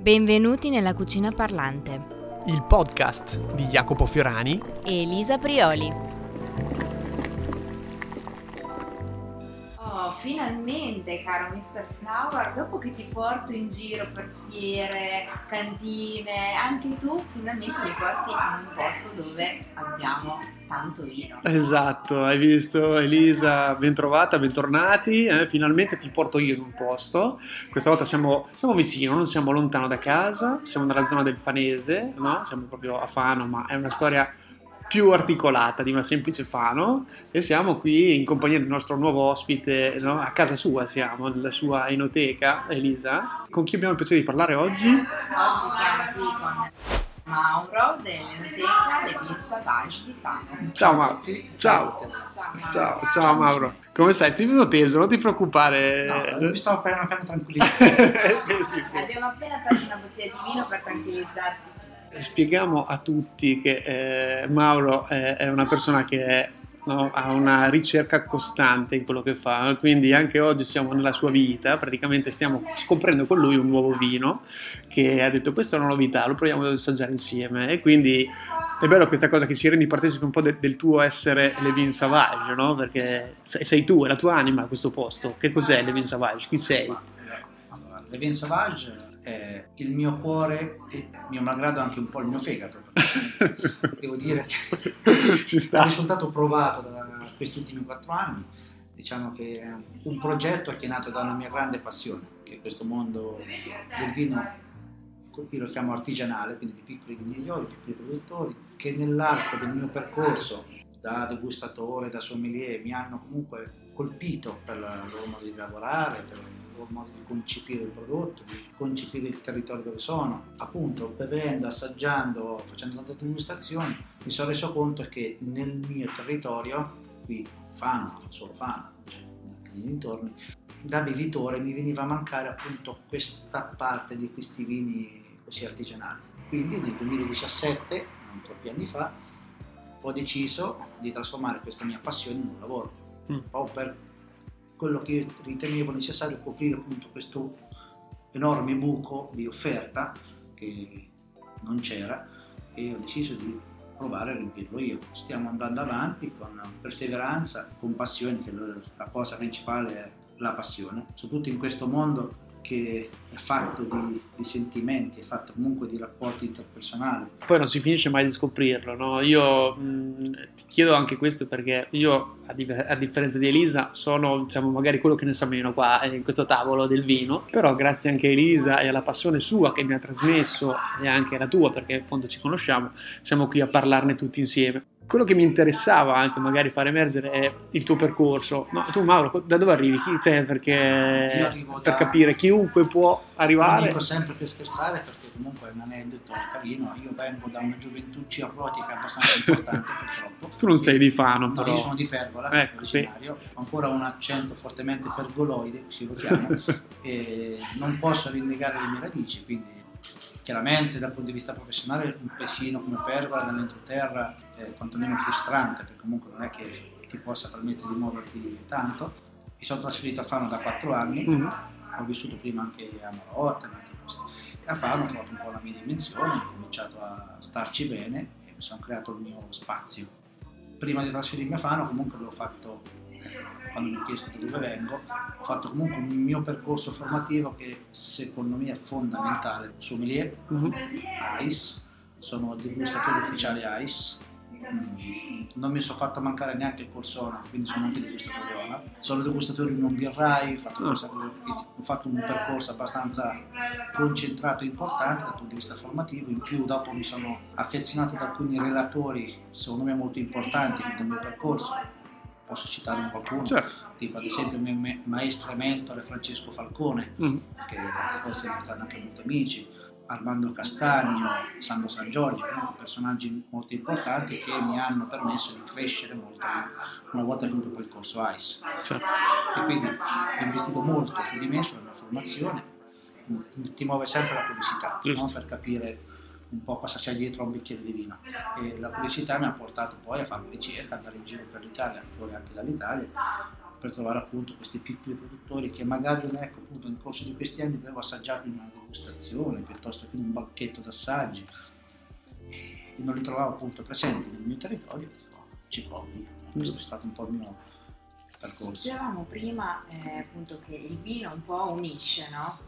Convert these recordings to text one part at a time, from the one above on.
Benvenuti nella Cucina Parlante. Il podcast di Jacopo Fiorani e Elisa Prioli. Oh, finalmente, caro Mr. Flower, dopo che ti porto in giro per fiere, cantine, anche tu finalmente mi porti in un posto dove abbiamo tanto vino. Esatto, hai visto Elisa, ben trovata, bentornati, eh, finalmente ti porto io in un posto, questa volta siamo, siamo vicino, non siamo lontano da casa, siamo nella zona del Fanese, no? siamo proprio a Fano, ma è una storia più articolata di una semplice Fano e siamo qui in compagnia del nostro nuovo ospite, no? a casa sua siamo, nella sua enoteca, Elisa, con chi abbiamo il piacere di parlare oggi? Oggi siamo qui con Mauro dell'Enoteca Le Vie Sauvage di Fano. Ciao Mauro. Ciao. Ciao, ciao Mauro. Come stai? Ti vedo teso, non ti preoccupare. No, mi stavo appena, appena tranquillizzando. sì, sì. Abbiamo appena aperto una bottiglia di vino per tranquillizzarsi tutti. Spieghiamo a tutti che eh, Mauro è, è una persona che è no? ha una ricerca costante in quello che fa, quindi anche oggi siamo nella sua vita, praticamente stiamo scoprendo con lui un nuovo vino che ha detto questa è una novità, lo proviamo ad assaggiare insieme e quindi è bello questa cosa che ci rendi partecipi un po' de- del tuo essere Levin Savage, no? Perché sei, sei, tu, è la tua anima a questo posto. Che cos'è Levin Savage? Chi sei? Allora, Levin Savage è il mio cuore e mio malgrado anche un po' il mio fegato. Devo dire che sta. il risultato provato da questi ultimi quattro anni, diciamo che è un progetto che è nato da una mia grande passione, che è questo mondo del vino io lo chiamo artigianale, quindi di piccoli vignaioli, piccoli produttori, che nell'arco del mio percorso da degustatore, da sommelier, mi hanno comunque colpito per il loro modo di lavorare, per loro modo di concepire il prodotto, di concepire il territorio dove sono. Appunto, bevendo, assaggiando, facendo tante degustazioni, mi sono reso conto che nel mio territorio, qui Fano, solo Fano, cioè nei dintorni, da bevitore mi veniva a mancare appunto questa parte di questi vini così artigianali. Quindi nel 2017, non troppi anni fa, ho deciso di trasformare questa mia passione in un lavoro, mm. proprio per quello che ritenevo necessario coprire appunto questo enorme buco di offerta che non c'era e ho deciso di provare a riempirlo io. Stiamo andando avanti con perseveranza, con passione, che la cosa principale è la passione, soprattutto in questo mondo che è fatto di, di, sentimenti, è fatto comunque di rapporti interpersonali. Poi non si finisce mai di scoprirlo, no? Io mh, ti chiedo anche questo perché io, a, di- a, differenza di Elisa, sono diciamo magari quello che ne sa meno qua eh, in questo tavolo del vino, però grazie anche a Elisa e alla passione sua che mi ha trasmesso e anche alla tua, perché in fondo ci conosciamo, siamo qui a parlarne tutti insieme quello che mi interessava anche magari far emergere è il tuo percorso. Ma tu Mauro, da dove arrivi? Chi te? Perché per da... capire chiunque può arrivare. Lo dico sempre per scherzare perché comunque è un aneddoto carino. Io vengo da una gioventù ciafrotica abbastanza importante purtroppo. Tu non sei di Fano no, però. io sono di Pergola, ecco, originario. Sì. Ho ancora un accento fortemente pergoloide, così lo chiamo, e non posso rinnegare le mie radici, quindi chiaramente dal punto di vista professionale un pesino come Pergola nell'entroterra è quantomeno frustrante perché comunque non è che ti possa permettere di muoverti tanto. Mi sono trasferito a Fano da 4 anni, mm-hmm. ho vissuto prima anche a Marotta, in altri posti. E a Fano ho trovato un po' la mia dimensione, ho cominciato a starci bene e mi sono creato il mio spazio. Prima di trasferirmi a Fano comunque avevo fatto quando mi ho chiesto da dove vengo, ho fatto comunque un mio percorso formativo che secondo me è fondamentale. Sommelier, uh-huh. ICE, sono degustatore ufficiale ICE, mm, non mi sono fatto mancare neanche il corso ONA, quindi sono anche degustatore ONA. Sono degustatore in un birrai, ho fatto, ho fatto un percorso abbastanza concentrato e importante dal punto di vista formativo, in più dopo mi sono affezionato ad alcuni relatori, secondo me molto importanti nel mio percorso, posso citarne qualcuno, certo. tipo ad esempio il mio maestro e mentore Francesco Falcone, mm. che poi siamo stati anche molto amici, Armando Castagno, Sandro San Giorgio, personaggi molto importanti che mi hanno permesso di crescere molto una volta finito poi il corso ICE. Certo. E quindi ho investito molto su di me, sulla mia formazione, ti muove sempre la curiosità no? per capire un po' cosa c'è dietro a un bicchiere di vino e la curiosità mi ha portato poi a fare ricerca, andare in giro per l'Italia, fuori anche dall'Italia per trovare appunto questi piccoli produttori che magari ecco, appunto, nel corso di questi anni avevo assaggiato in una degustazione piuttosto che in un banchetto d'assaggi e non li trovavo appunto presenti nel mio territorio, dico ci provi. Questo è stato un po' il mio percorso. Dicevamo prima eh, appunto che il vino un po' unisce, no?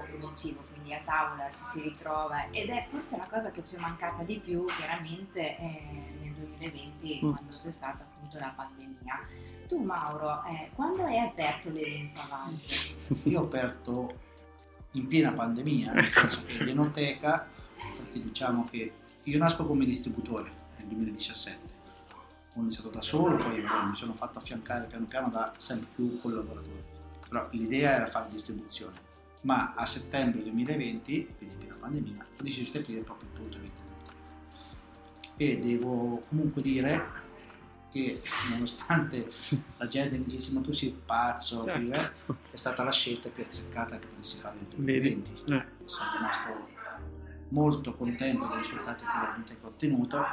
Come cibo, quindi a tavola ci si ritrova ed è forse la cosa che ci è mancata di più chiaramente eh, nel 2020 Mm. quando c'è stata appunto la pandemia. Tu Mauro, eh, quando hai aperto le Vin Savage? Io ho aperto in piena pandemia, nel senso che l'enoteca, perché diciamo che io nasco come distributore nel 2017, ho iniziato da solo, poi mi sono fatto affiancare piano piano da sempre più collaboratori, però l'idea era fare distribuzione, ma a settembre 2020, quindi in piena pandemia, ho deciso di aprire proprio il punto di vista dell'enoteca. E devo comunque dire che nonostante la gente mi dicesse ma tu sei pazzo, Ecco. è stata la scelta più azzeccata che potessi fare nel Vedi? 2020. Eh. Sono rimasto molto contento dei risultati che l'Anoteca ha ottenuto.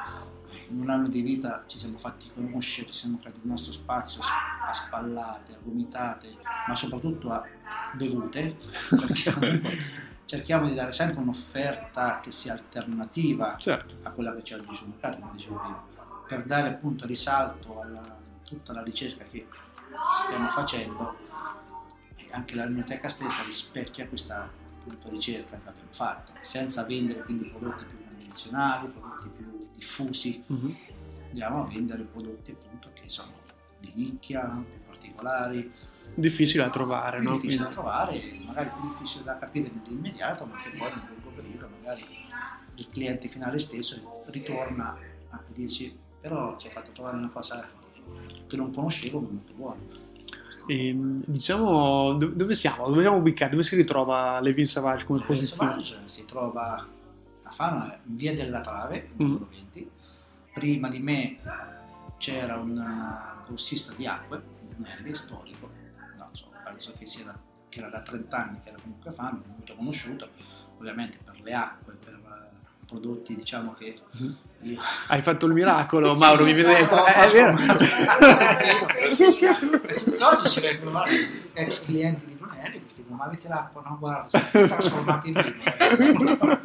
In un anno di vita ci siamo fatti conoscere, ci siamo creati il nostro spazio a spallate, a gomitate, ma soprattutto a bevute, perché cerchiamo di dare sempre un'offerta che sia alternativa Certo. a quella che c'è oggi sul mercato, come dicevo prima, per dare appunto risalto a tutta la ricerca che stiamo facendo e anche la biblioteca stessa rispecchia questa appunto, ricerca che abbiamo fatto, senza vendere quindi prodotti più convenzionali, prodotti più diffusi, Mhm. andiamo a vendere prodotti appunto che sono di nicchia, più particolari, Difficile da trovare, più no? difficili da Quindi- trovare, magari più difficili da capire nell'immediato, ma che poi nel lungo periodo magari il cliente finale stesso ritorna a dirci però ci hai fatto trovare una cosa che non conoscevo ma molto buona. Ehm, diciamo, do- dove siamo? Dove siamo ubicati? Dove si ritrova Levin Savage come Il posizione? Sauvage si trova a Fano, in via della Trave, Mm. numero 20. Prima di me c'era un uh, grossista di acque, un Brunelli, storico, non so, penso che, sia da, che era da 30 anni che era comunque a Fano, molto conosciuto, ovviamente per le acque, per uh, prodotti diciamo che Mhm. io Hai fatto il miracolo, Mauro, mi viene detto. Eh, È vero. E tutt'oggi ci vengono vari ex clienti di Brunelli che chiedono ma avete l'acqua? No, guarda, si è trasformato in vino.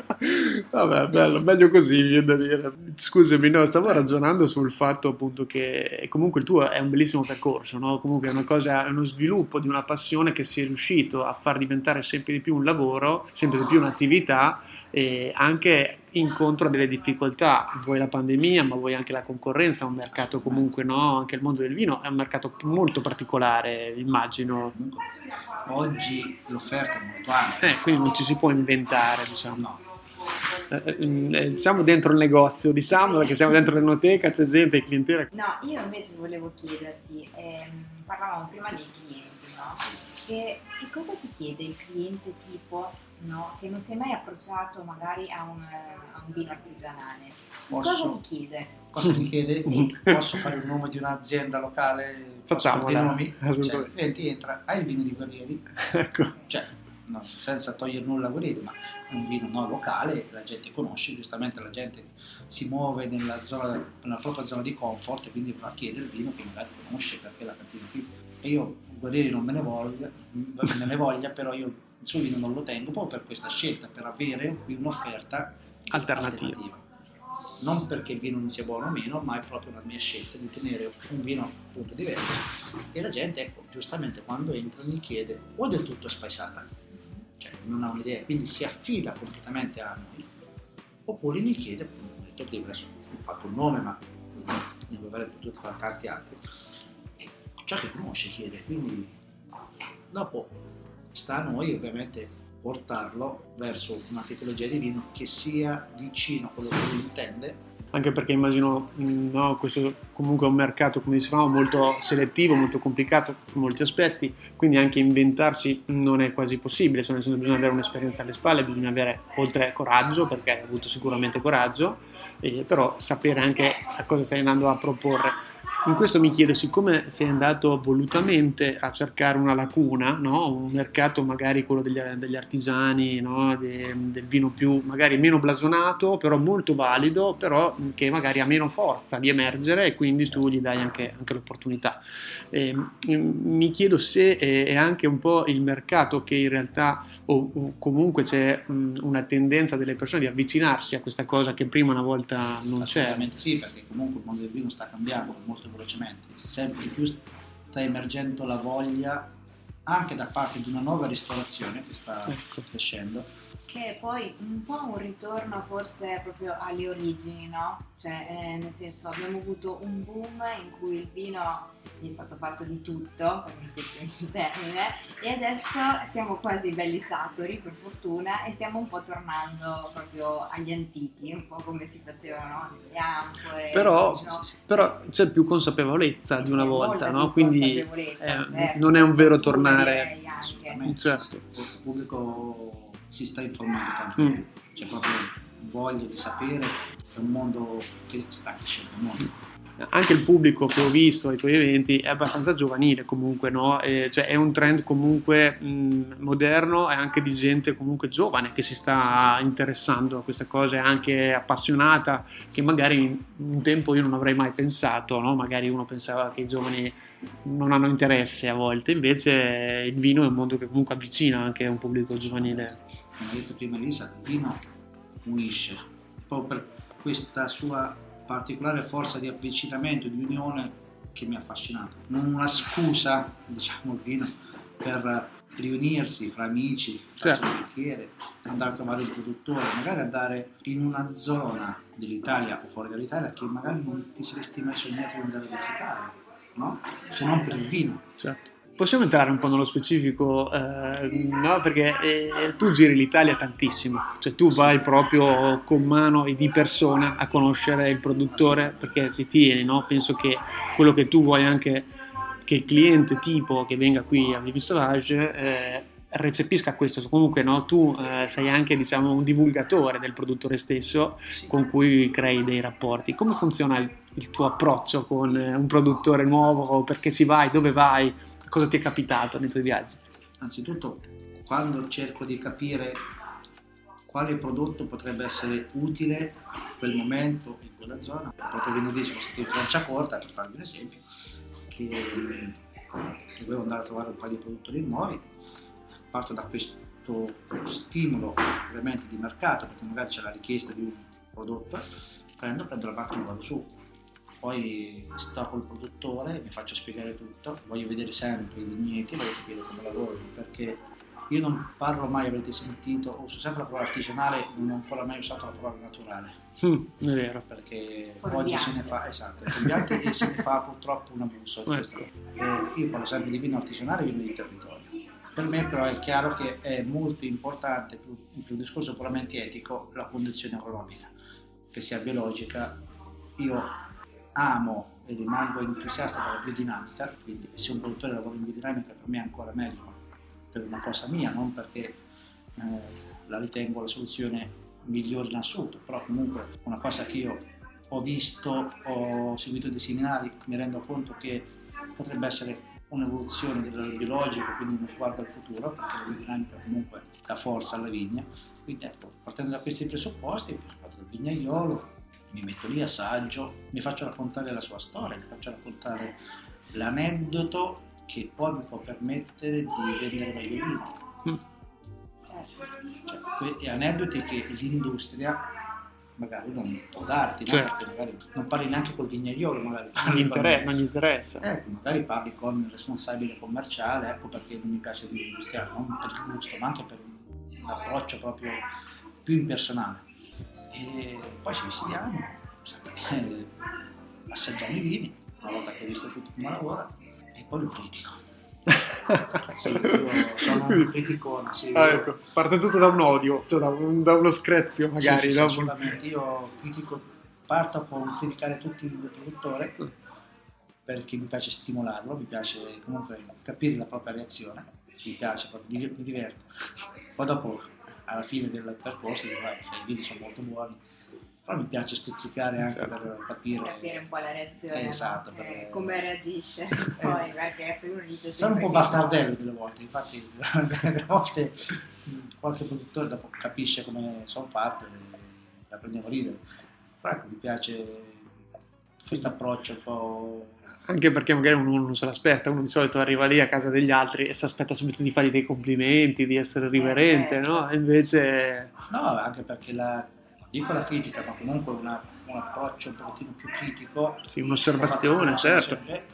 Vabbè, bello, meglio così, viene da dire. Scusami, no, stavo ragionando sul fatto appunto che comunque il tuo è un bellissimo percorso, no? Comunque è una cosa, è uno sviluppo di una passione che si è riuscito a far diventare sempre di più un lavoro, sempre di più un'attività e anche incontro a delle difficoltà, vuoi la pandemia, ma vuoi anche la concorrenza, un mercato comunque, no? Anche il mondo del vino è un mercato molto particolare, immagino. Oggi l'offerta è molto ampia. Eh, quindi non ci si può inventare, diciamo. No, Eh, eh, siamo dentro il negozio di Samuel, che siamo dentro l'enoteca, c'è gente, clientela. No, io invece volevo chiederti, ehm, parlavamo prima dei clienti, no? Che, che cosa ti chiede il cliente tipo, no? Che non si è mai approcciato magari a un, a un vino artigianale. Cosa posso, ti chiede? cosa mi chiede? Sì. Posso fare il nome di un'azienda locale? Fare dei nomi? Cioè, Assolutamente. il cliente entra, hai il vino di Guerrieri? Ecco. Cioè, no, senza togliere nulla a Guerrieri, ma è un vino no, locale che la gente conosce, giustamente la gente si muove nella, zona, nella propria zona di comfort e quindi va a chiedere il vino che magari conosce perché la cantina qui. E io Guerrieri non me ne voglia, me ne voglia, però io suo vino non lo tengo proprio per questa scelta, per avere qui un'offerta Alternativa. Non perché il vino non sia buono o meno, ma è proprio la mia scelta di tenere un vino appunto diverso. E la gente, ecco, giustamente quando entra mi chiede o del tutto spaesata, cioè non ha un'idea, quindi si affida completamente a noi, oppure mi chiede, appunto, ho detto prima, adesso ho fatto un nome, ma ne avrei potuto fare tanti altri, e ciò che conosce chiede, quindi eh, dopo sta a noi ovviamente portarlo verso una tipologia di vino che sia vicino a quello che lui intende Anche perché immagino, mh, no, questo comunque è un mercato, come dicevamo, molto selettivo, molto complicato in molti aspetti, quindi anche inventarsi non è quasi possibile, cioè nel senso bisogna avere un'esperienza alle spalle, bisogna avere oltre coraggio, perché hai avuto sicuramente coraggio, eh, però sapere anche a cosa stai andando a proporre. In questo mi chiedo, siccome sei andato volutamente a cercare una lacuna, no? un mercato magari quello degli, degli artigiani, no? De, del vino più magari meno blasonato, però molto valido, però che magari ha meno forza di emergere e quindi tu gli dai anche, anche l'opportunità. E, mi chiedo se è anche un po' il mercato che in realtà, o, o comunque c'è una tendenza delle persone di avvicinarsi a questa cosa che prima una volta non c'era. Assolutamente sì, perché comunque il mondo del vino sta cambiando molto velocemente, sempre più sta emergendo la voglia anche da parte di una nuova ristorazione che sta ecco. crescendo che poi un po' un ritorno forse proprio alle origini, no? Cioè, eh, nel senso, abbiamo avuto un boom in cui il vino è stato fatto di tutto, per il termine, e adesso siamo quasi belli saturi, per fortuna, e stiamo un po' tornando proprio agli antichi, un po' come si facevano le amphore. Però, diciamo. però c'è più consapevolezza di una volta, no? Quindi eh, certo. non è un vero tornare. Certo. Il pubblico si sta informando tanto, mm. c'è proprio voglia di sapere, è un mondo che sta crescendo molto anche il pubblico che ho visto ai tuoi eventi è abbastanza giovanile comunque, no? E cioè è un trend comunque mh, moderno e anche di gente comunque giovane che si sta interessando a queste cose, anche appassionata, che magari un tempo io non avrei mai pensato, no? Magari uno pensava che i giovani non hanno interesse a volte, invece il vino è un mondo che comunque avvicina anche un pubblico giovanile. Come ha detto prima Elisa, il vino unisce, proprio per questa sua particolare forza di avvicinamento, di unione che mi ha affascinato. Non una scusa, diciamo il vino, per riunirsi fra amici, certo. bicchiere, andare a trovare un produttore, magari andare in una zona dell'Italia o fuori dall'Italia che magari non ti saresti mai sognato di andare a visitare, no? Se non per il vino. Certo. Possiamo entrare un po' nello specifico, eh, no? Perché eh, tu giri l'Italia tantissimo, cioè tu vai proprio con mano e di persona a conoscere il produttore perché ci tieni, no? Penso che quello che tu vuoi anche che il cliente tipo che venga qui a Vivi Sauvage eh, recepisca questo, comunque no? tu eh, sei anche diciamo, un divulgatore del produttore stesso sì. con cui crei dei rapporti. Come funziona il, il tuo approccio con eh, un produttore nuovo? Perché ci vai? Dove vai? Cosa ti è capitato nei tuoi viaggi? Anzitutto, quando cerco di capire quale prodotto potrebbe essere utile in quel momento, in quella zona, proprio venerdì sono stato in Franciacorta, per farvi un esempio, che dovevo andare a trovare un paio di produttori nuovi, parto da questo stimolo ovviamente di mercato, perché magari c'è la richiesta di un prodotto, prendo, prendo la macchina e vado su poi sto col produttore, mi faccio spiegare tutto, voglio vedere sempre i vigneti, voglio capire come lavorano, perché io non parlo mai, avete sentito, uso sempre la parola artigianale, non ho ancora mai usato la parola naturale. Mm, è vero. Perché oggi se ne fa, esatto, e se ne fa purtroppo un abuso. Ecco. Eh, io parlo sempre di vino artigianale e vino di territorio. Per me però è chiaro che è molto importante, più, più un discorso puramente etico, la condizione agronomica, che sia biologica. Io amo e rimango entusiasta della biodinamica, quindi se un produttore lavora in biodinamica per me è ancora meglio, per una cosa mia, non perché eh, la ritengo la soluzione migliore in assoluto, però comunque una cosa che io ho visto, ho seguito dei seminari, mi rendo conto che potrebbe essere un'evoluzione del biologico, quindi uno sguardo al futuro, perché la biodinamica comunque dà forza alla vigna. Quindi ecco, partendo da questi presupposti, parto dal vignaiolo, mi metto lì, assaggio, mi faccio raccontare la sua storia, mi faccio raccontare l'aneddoto che poi mi può permettere di vendere meglio vino. Mm. Cioè, aneddoti che l'industria magari non può darti, no? certo. perché magari non parli neanche col vignaiolo, magari non gli, inter- non gli interessa. Ecco, magari parli con il responsabile commerciale, ecco perché non mi piace di industriale, non per il gusto, ma anche per un approccio proprio più impersonale. E poi ci vestiamo, eh, assaggiamo i vini, una volta che ho visto tutto come lavora, e poi lo critico. sì, io sono un critico. Sì, ah, ecco. Parte tutto da un odio, cioè da, un, da uno screzio magari. Sì, sì, assolutamente. Io critico, parto con criticare tutti il produttore perché mi piace stimolarlo, mi piace comunque capire la propria reazione, mi piace, mi diverto. Poi dopo alla fine del percorso dico, i vini sono molto buoni, Però mi piace stuzzicare anche Certo. per capire. capire un po' la reazione, no? Esatto, Eh, perché- come reagisce poi, perché se uno dice Sono un po' bastardello delle volte, infatti delle volte qualche produttore dopo capisce come sono fatte e la prendevo a ridere. Però ecco, mi piace questo approccio un po'... Anche perché magari uno non se l'aspetta, uno di solito arriva lì a casa degli altri e si aspetta subito di fargli dei complimenti, di essere riverente, certo. no? E invece No, anche perché la, dico la critica, ma comunque una- un approccio un pochettino più critico sì, un'osservazione, fatto certo. sempre,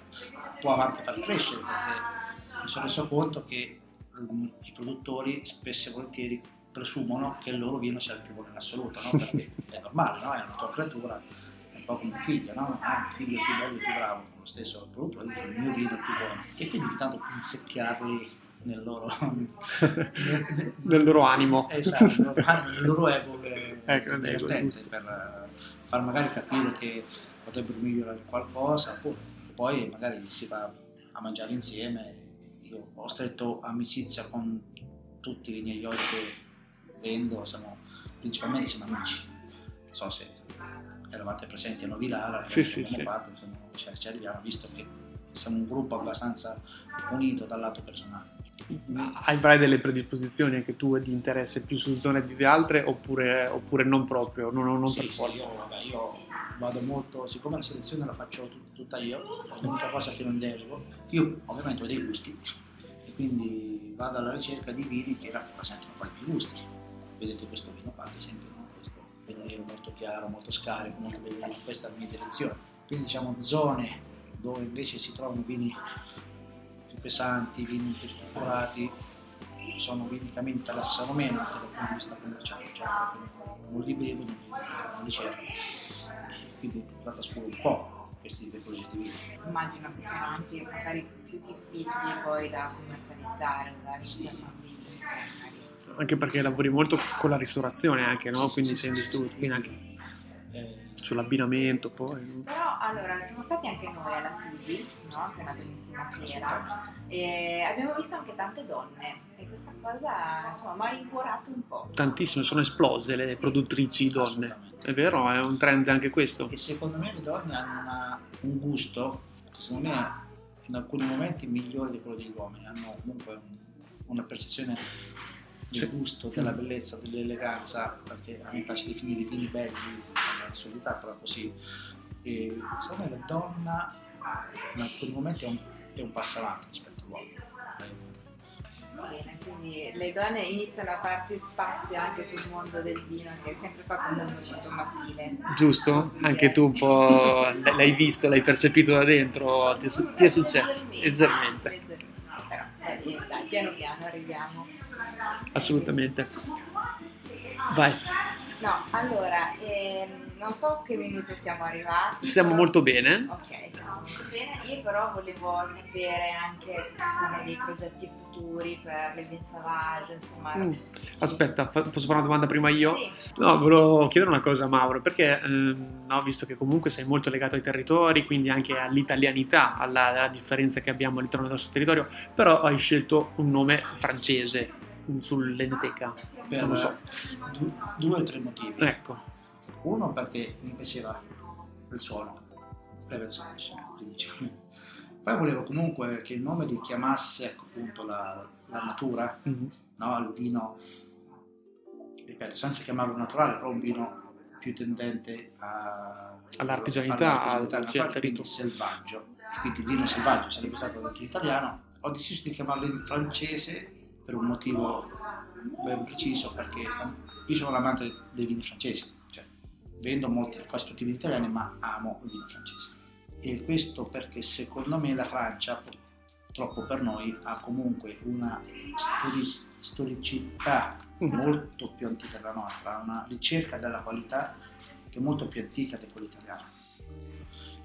può anche far crescere perché mi sono reso conto che mm, i produttori spesso e volentieri presumono che il loro vino sia il più buono in assoluto, no? perché è normale, no? è una tua creatura, un po' come un figlio, no? Ah, il figlio è più bello e più bravo, lo stesso produttore dice il mio vino è il più buono e quindi ogni tanto nel loro, nel- Nel loro animo. Esatto, nel loro animo, nel loro ego è Ecco, divertente per far magari capire che potrebbero migliorare qualcosa, oppure poi magari si va a mangiare insieme. Io ho stretto amicizia con tutti i vignaioli che vendo, siamo, principalmente siamo amici. Non so se eravate presenti a Novilara, Sì, sì, sì. fatto, insomma, cioè, ci arriviamo, visto che siamo un gruppo abbastanza unito dal lato personale. Avrai delle predisposizioni anche tu di interesse più su zone di altre oppure, oppure non proprio, non, non Sì, per sì, forza? io, vabbè, io vado molto, siccome la selezione la faccio tut- tutta io, l'unica cosa che non delego, io ovviamente ho dei gusti e quindi vado alla ricerca di vini che rappresentano poi più gusti. Vedete questo vino qua, ad esempio, vino nero molto chiaro, molto scarico, molto bello, questa è la mia direzione. Quindi diciamo zone dove invece si trovano vini più pesanti, vini più strutturati, sono vini che mi interessano meno anche dal punto di vista commerciale, cioè non li bevo, non li, cerco. Quindi la trascuro un po' questi tipologie di vini. immagino che siano anche magari più difficili poi da commercializzare o da riuscire a magari. Anche perché lavori molto con la ristorazione anche, no? Sì, Quindi sì, distribut- sì. quindi anche Eh, sull'abbinamento poi. no? Però allora siamo stati anche noi alla Fuji, no? che è una bellissima fiera, e abbiamo visto anche tante donne e questa cosa insomma mi ha rincuorato un po'. Tantissime, sono esplose le Sì. produttrici donne. È vero, è un trend anche questo. E secondo me le donne hanno una- un gusto che secondo me in alcuni momenti migliore di quello degli uomini, hanno comunque un- una percezione del gusto, della bellezza, dell'eleganza, perché a me piace definire i vini belli, nella solità, però così. E secondo me la donna in alcuni momenti è un, è un passo avanti rispetto all'uomo. Eh, Va bene, quindi le donne iniziano a farsi spazio anche sul mondo del vino, che è sempre stato un mondo molto maschile. Giusto? Anche tu un po' l'hai visto, l'hai percepito da dentro, ti è, ti è successo? Leggermente, Leggermente. Dai, dai, piano piano arriviamo. Assolutamente. Vai, No, allora, ehm, non so che minuto siamo arrivati. stiamo però- molto bene. Ok, stiamo molto bene. Io però volevo sapere anche se ci sono dei progetti futuri per le Vin Savage, insomma. Mm. Aspetta, fa- posso fare una domanda prima io? Sì, No, volevo chiedere una cosa a Mauro, perché ehm, no, visto che comunque sei molto legato ai territori, quindi anche all'italianità, alla, alla differenza che abbiamo all'interno del nostro territorio, però hai scelto un nome francese sull'Eneteca. per Non lo so. du- due o tre motivi. Ecco, Uno perché mi piaceva il suono, Smash, principalmente. Poi volevo comunque che il nome richiamasse ecco, appunto la, la natura, Mhm. no? il vino, ripeto, senza chiamarlo naturale, però un vino più tendente a, All'artigianità, all'artigianità, al- quindi territorio. selvaggio. Quindi il vino selvaggio sarebbe stato in italiano. Ho deciso di chiamarlo in francese per un motivo ben preciso, perché io sono un amante dei vini francesi, cioè vendo molti, quasi tutti i vini italiani, ma amo il vino francese. E questo perché secondo me la Francia, purtroppo per noi, ha comunque una stori- storicità Mhm. molto più antica della nostra, una ricerca della qualità che è molto più antica di quella italiana.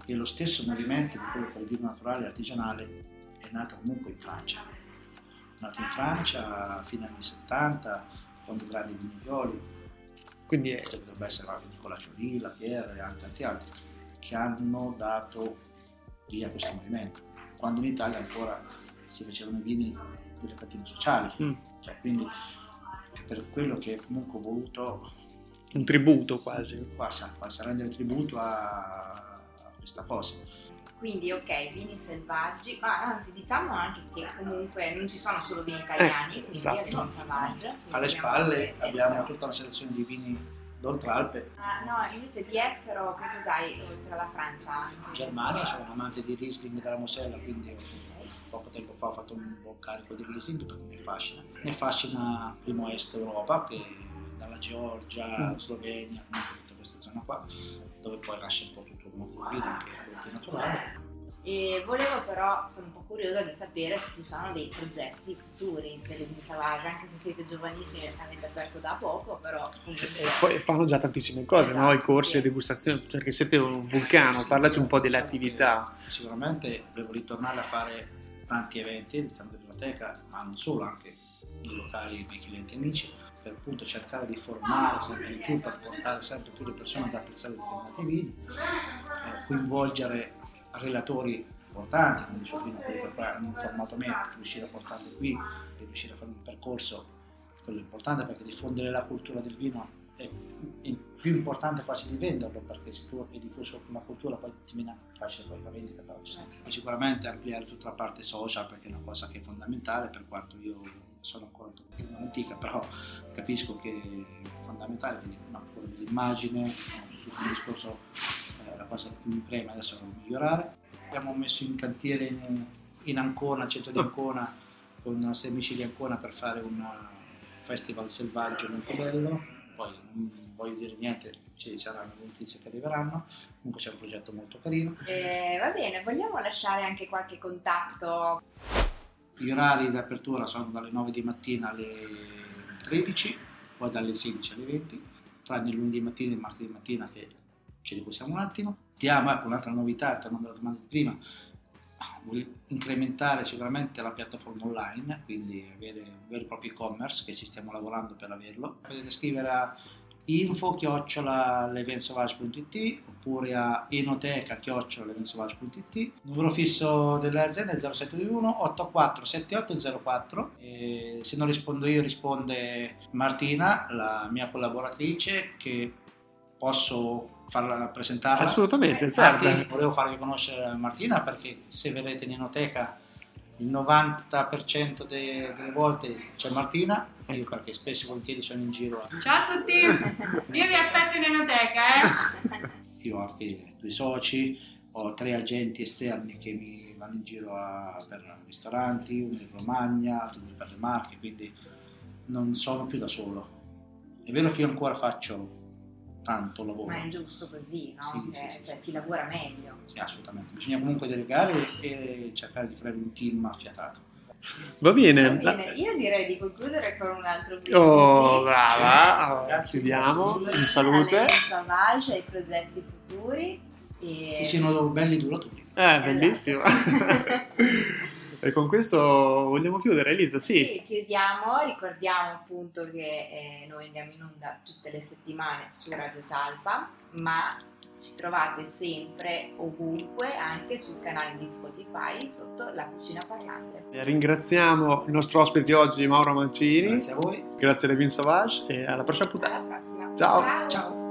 E lo stesso movimento di quello che è il vino naturale e artigianale è nato comunque in Francia. Nato in Francia a fine anni 70 con dei grandi vignaioli, quindi è, che dovrebbe essere anche Nicola Gioli, La Pierre e anche tanti altri, che hanno dato via questo movimento. Quando in Italia ancora si facevano i vini delle catene sociali, Mm. cioè, quindi è per quello che comunque ho voluto Un tributo quasi. Quasi, quasi a rendere tributo a questa cosa. Quindi ok, vini selvaggi, ma anzi diciamo anche che comunque non ci sono solo vini italiani, Eh, quindi esatto. abbiamo savage. Alle spalle abbiamo tutta una selezione di vini d'Oltralpe. Ah, no, invece di estero che cos'hai oltre alla Francia? In Germania sono un amante di Riesling della Mosella, quindi poco tempo fa ho fatto un buon carico di Riesling perché mi affascina. Mi affascina primo est Europa, che dalla Georgia. Slovenia, comunque tutta questa zona qua, dove poi nasce un po' tutto il mondo del vino, anche più naturale. E volevo però, sono un po' curiosa di sapere se ci sono dei progetti futuri per il Savage, anche se siete giovanissimi e avete aperto da poco, però. E poi fanno già tantissime cose, no? I Esatto, corsi sì. e degustazioni, perché siete un vulcano, Sì, parlaci un po' delle diciamo attività. Sicuramente devo ritornare a fare tanti eventi della biblioteca, ma non solo, anche i locali, i miei clienti amici, per appunto cercare di formare sempre di più, per portare sempre più le persone ad apprezzare determinati vini, eh, coinvolgere relatori importanti, come dicevo prima, quelli che hanno informato me, riuscire a portarli qui e riuscire a fare un percorso, quello è importante perché diffondere la cultura del vino è più importante quasi di venderlo perché se tu hai diffuso una cultura poi ti più facile poi la vendita però e sicuramente ampliare tutta la parte social perché è una cosa che è fondamentale per quanto io sono ancora un po' antica però capisco che è fondamentale quindi no, quello dell'immagine il discorso eh, la cosa che mi preme adesso è migliorare abbiamo messo in cantiere in, in Ancona, al centro di Ancona con i nostri amici di Ancona per fare un festival selvaggio molto bello poi non voglio dire niente, ci saranno notizie che arriveranno, comunque c'è un progetto molto carino. Eh, va bene, vogliamo lasciare anche qualche contatto? Gli orari di apertura sono dalle 9 di mattina alle 13, poi dalle 16 alle 20, tranne il lunedì mattina e il martedì mattina che ci riposiamo un attimo. Diamo ecco un'altra novità, tornando alla domanda di prima, voglio incrementare sicuramente la piattaforma online, quindi avere un vero e proprio e-commerce che ci stiamo lavorando per averlo. Potete scrivere a info chiocciolalevensauvage.it oppure a enoteca chiocciolalevensauvage.it numero fisso dell'azienda è 0721 84 7804 e se non rispondo io risponde Martina la mia collaboratrice che posso farla presentare Assolutamente, Marti, certo. volevo farvi conoscere Martina perché se vedrete in enoteca il 90% de- delle volte c'è Martina, io perché spesso e volentieri sono in giro, Ciao a tutti! Io vi aspetto in enoteca, eh! io ho anche due soci, ho tre agenti esterni che mi vanno in giro a- per ristoranti, uno in Romagna, due per le Marche, quindi non sono più da solo. È vero che io ancora faccio tanto lavoro. Ma è giusto così, no? Sì, Che- sì, sì. cioè si lavora meglio. Sì, assolutamente. Bisogna comunque delegare e cercare di creare un team affiatato. Va bene. Va bene, io direi di concludere con un altro brindisi. Oh, brava. Allora, Grazie. chiudiamo. In Alle salute. Savage, ai progetti futuri. E... Che siano belli duraturi. Eh, bellissimo. e con questo vogliamo chiudere, Elisa? Sì. Sì, chiudiamo, ricordiamo appunto che eh, noi andiamo in onda tutte le settimane su Radio Talpa, ma ci trovate sempre ovunque, anche sul canale di Spotify sotto la cucina parlante. Ringraziamo il nostro ospite di oggi, Mauro Mancini. Grazie a voi. Grazie a Levin Savage e alla prossima puntata. Alla prossima. Ciao. Ciao.